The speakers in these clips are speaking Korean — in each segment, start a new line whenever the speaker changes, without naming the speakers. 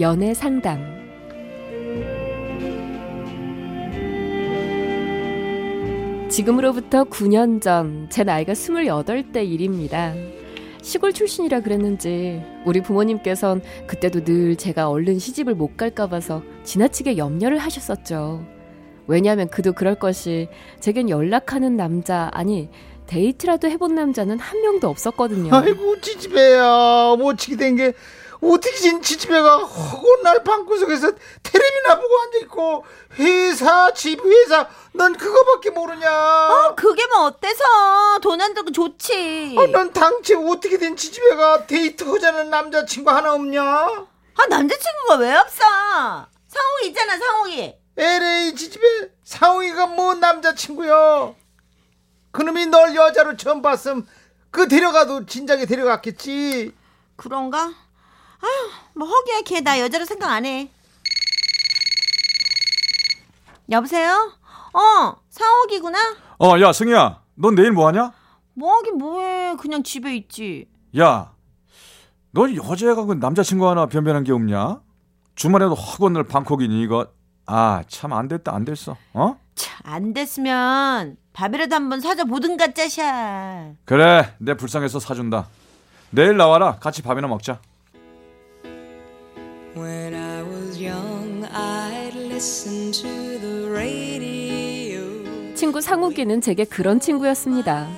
연애 상담 지금으로부터 9년 전 제 나이가 28대 일입니다. 시골 출신이라 그랬는지 우리 부모님께선 그때도 늘 제가 얼른 시집을 못 갈까 봐서 지나치게 염려를 하셨었죠. 왜냐하면 그도 그럴 것이 제겐 연락하는 남자 아니 데이트라도 해본 남자는 한 명도 없었거든요.
아이고 지지배야 못 치게 된게 어떻게 된 지지배가 허건 날 방구석에서 테레비나 보고 앉아있고 회사 집 회사 넌 그거밖에 모르냐?
어, 그게 뭐 어때서? 돈 안 들고 좋지.
어, 넌 당최 어떻게 된 지지배가 데이트 하자는 남자친구 하나 없냐?
아 남자친구가 왜 없어? 상욱이 있잖아 상욱이.
에라이 지지배 상욱이가 뭐 남자친구야 그놈이 널 여자로 처음 봤음. 그 데려가도 진작에 데려갔겠지.
그런가? 아휴 뭐 허기야 걔 나 여자로 생각 안 해 여보세요? 어 상욱이구나?
어, 야, 승희야. 넌 내일 뭐 하냐?
뭐 하긴 뭐해 그냥 집에 있지
야, 너 여자애가 그 남자친구 하나 변변한 게 없냐? 주말에도 학원을 방콕이니 이거 아, 참 안 됐다. 안 됐어. 어?
차, 안 됐으면 밥이라도 한번 사줘 보든가 짜샤
그래. 내 불쌍해서 사준다. 내일 나와라. 같이 밥이나 먹자.
When I was young, I'd listen to the radio.
친구 상욱이는 제게 그런 친구였습니다.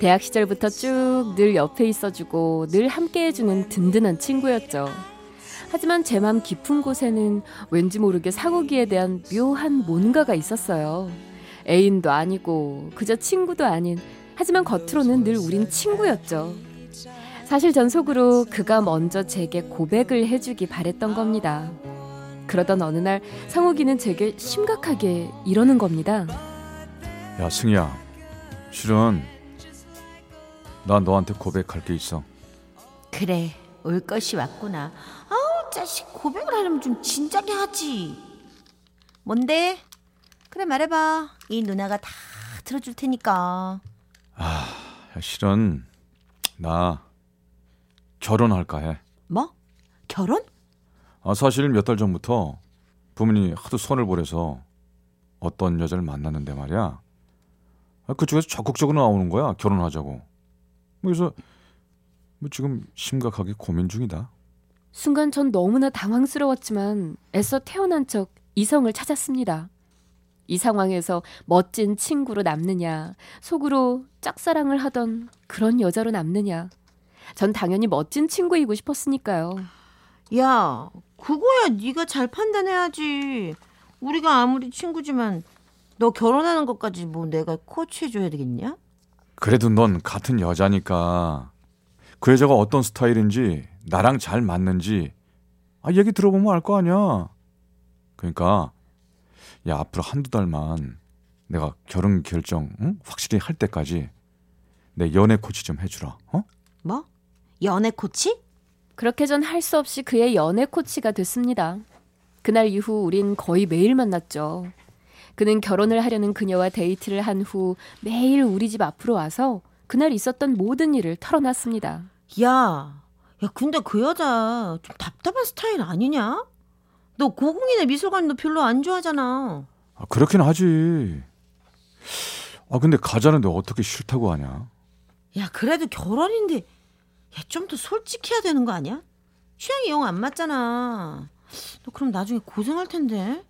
대학 시절부터 쭉 늘 옆에 있어주고 늘 함께 해주는 든든한 친구였죠. 하지만 제 맘 깊은 곳에는 왠지 모르게 상욱이에 대한 묘한 뭔가가 있었어요. 애인도 아니고 그저 친구도 아닌 하지만 겉으로는 늘 우린 친구였죠. 사실 전 속으로 그가 먼저 제게 고백을 해주기 바랬던 겁니다. 그러던 어느 날 상욱이는 제게 심각하게 이러는 겁니다.
야, 승희야. 실은 나 너한테 고백할 게 있어.
그래 올 것이 왔구나 아우 자식 고백을 하려면 좀 진작에 하지 뭔데? 그래 말해봐 이 누나가 다 들어줄 테니까
야, 실은 나 결혼할까 해.
뭐? 결혼?
아, 사실 몇 달 전부터 부모님이 하도 손을 보내서 어떤 여자를 만났는데 말이야. 아, 그쪽에서 적극적으로 나오는 거야. 결혼하자고. 그래서 뭐 지금 심각하게 고민 중이다.
순간 전 너무나 당황스러웠지만 애써 태어난 척 이성을 찾았습니다. 이 상황에서 멋진 친구로 남느냐, 속으로 짝사랑을 하던 그런 여자로 남느냐. 전 당연히 멋진 친구이고 싶었으니까요.
야 그거야 네가 잘 판단해야지 우리가 아무리 친구지만 너 결혼하는 것까지 뭐 내가 코치해줘야 되겠냐?
그래도 넌 같은 여자니까 그 여자가 어떤 스타일인지 나랑 잘 맞는지 아, 얘기 들어보면 알 거 아니야. 그러니까 야 앞으로 한두 달만 내가 결혼 결정 응? 확실히 할 때까지 내 연애 코치 좀 해주라. 어?
뭐? 연애 코치?
그렇게 전 할 수 없이 그의 연애 코치가 됐습니다. 그날 이후 우린 거의 매일 만났죠. 그는 결혼을 하려는 그녀와 데이트를 한 후 매일 우리 집 앞으로 와서 그날 있었던 모든 일을 털어놨습니다.
야, 야 근데 그 여자 좀 답답한 스타일 아니냐? 너 고궁이네 미술관 너 별로 안 좋아하잖아.
아, 그렇긴 하지. 아 근데 가자는데 어떻게 싫다고 하냐?
야 그래도 결혼인데 야좀더 솔직해야 되는 거 아니야? 취향이 영 안 맞잖아. 너 그럼 나중에 고생할 텐데.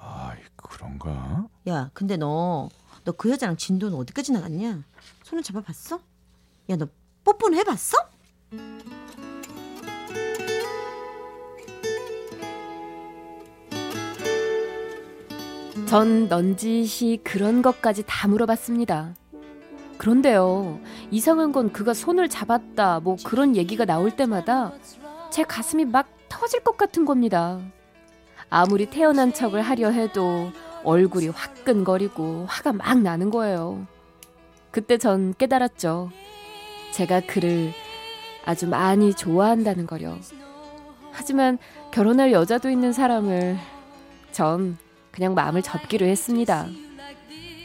아이 그런가?
야 근데 너 너 그 여자랑 진도는 어디까지 나갔냐? 손을 잡아봤어? 야 너 뽀뽀는 해봤어?
전 넌지 시 그런 것까지 다 물어봤습니다. 그런데요, 이상한 건 그가 손을 잡았다, 뭐 그런 얘기가 나올 때마다 제 가슴이 막 터질 것 같은 겁니다. 아무리 태어난 척을 하려 해도 얼굴이 화끈거리고 화가 막 나는 거예요. 그때 전 깨달았죠. 제가 그를 아주 많이 좋아한다는 거요. 하지만 결혼할 여자도 있는 사람을 전 그냥 마음을 접기로 했습니다.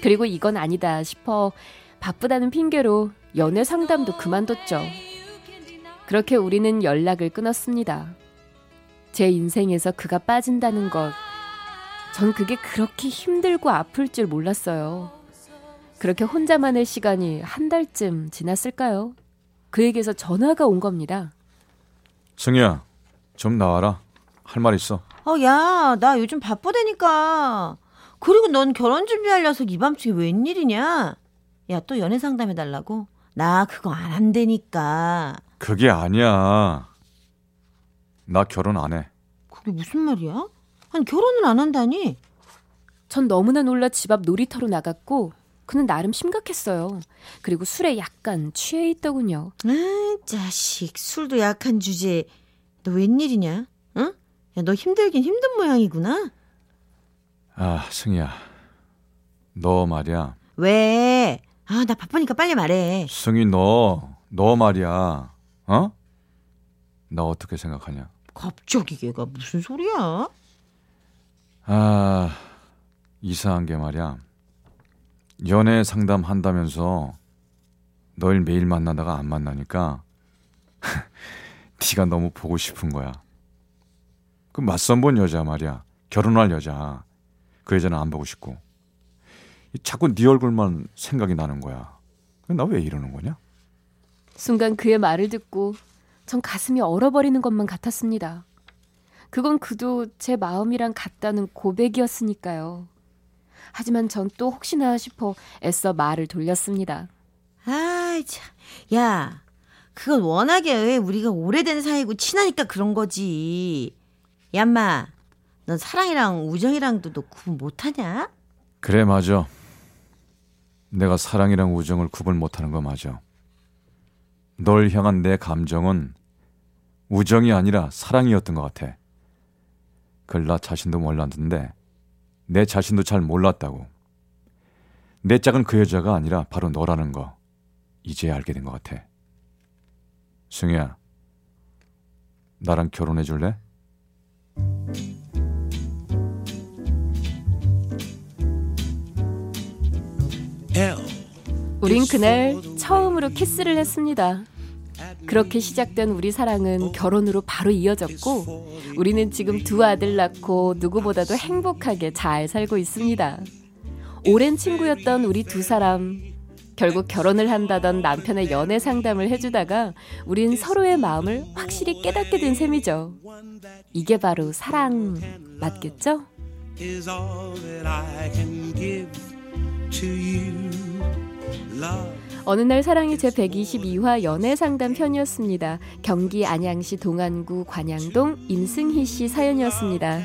그리고 이건 아니다 싶어 바쁘다는 핑계로 연애 상담도 그만뒀죠. 그렇게 우리는 연락을 끊었습니다. 제 인생에서 그가 빠진다는 것, 전 그게 그렇게 힘들고 아플 줄 몰랐어요. 그렇게 혼자만의 시간이 한 달쯤 지났을까요? 그에게서 전화가 온 겁니다.
승희야, 좀 나와라. 할 말 있어.
어, 야, 나 요즘 바쁘다니까. 그리고 넌 결혼 준비하려서 이 밤중에 웬일이냐? 야, 또 연애 상담해 달라고? 나 그거 안 한다니까.
그게 아니야. 나 결혼 안 해.
그게 무슨 말이야? 아니, 결혼을 안 한다니?
전 너무나 놀라 집 앞 놀이터로 나갔고 그는 나름 심각했어요. 그리고 술에 약간 취해 있더군요.
아, 자식, 술도 약한 주제에. 너 웬일이냐? 응? 야, 너 힘들긴 힘든 모양이구나.
아, 승희야. 너 말이야.
왜? 아, 나 바쁘니까 빨리 말해.
승희 너, 너 말이야. 어? 나 어떻게 생각하냐?
갑자기 걔가 무슨 소리야?
아, 이상한 게 말이야. 연애 상담 한다면서 널 매일 만나다가 안 만나니까 네가 너무 보고 싶은 거야. 그 맞선 본 여자 말이야. 결혼할 여자. 그 여자는 안 보고 싶고. 자꾸 네 얼굴만 생각이 나는 거야. 나 왜 이러는 거냐?
순간 그의 말을 듣고 전 가슴이 얼어버리는 것만 같았습니다. 그건 그도 제 마음이랑 같다는 고백이었으니까요. 하지만 전 또 혹시나 싶어 애써 말을 돌렸습니다.
아이, 참. 야, 그건 워낙에 우리가 오래된 사이고 친하니까 그런 거지. 얌마, 넌 사랑이랑 우정이랑도 너 구분 못하냐?
그래 맞아. 내가 사랑이랑 우정을 구분 못하는 거 맞아. 널 향한 내 감정은 우정이 아니라 사랑이었던 것 같아. 그걸 나 자신도 몰랐는데 내 자신도 잘 몰랐다고. 내 짝은 그 여자가 아니라 바로 너라는 거 이제 알게 된 것 같아. 승희야, 나랑 결혼해 줄래?
우린 그날 처음으로 키스를 했습니다. 그렇게 시작된 우리 사랑은 결혼으로 바로 이어졌고, 우리는 지금 두 아들 낳고 누구보다도 행복하게 잘 살고 있습니다. 오랜 친구였던 우리 두 사람, 결국 결혼을 한다던 남편의 연애 상담을 해주다가 우린 서로의 마음을 확실히 깨닫게 된 셈이죠. 이게 바로 사랑 맞겠죠? 어느 날 사랑이 제 122화 연애 상담 편이었습니다. 경기 안양시 동안구 관양동 임승희 씨 사연이었습니다.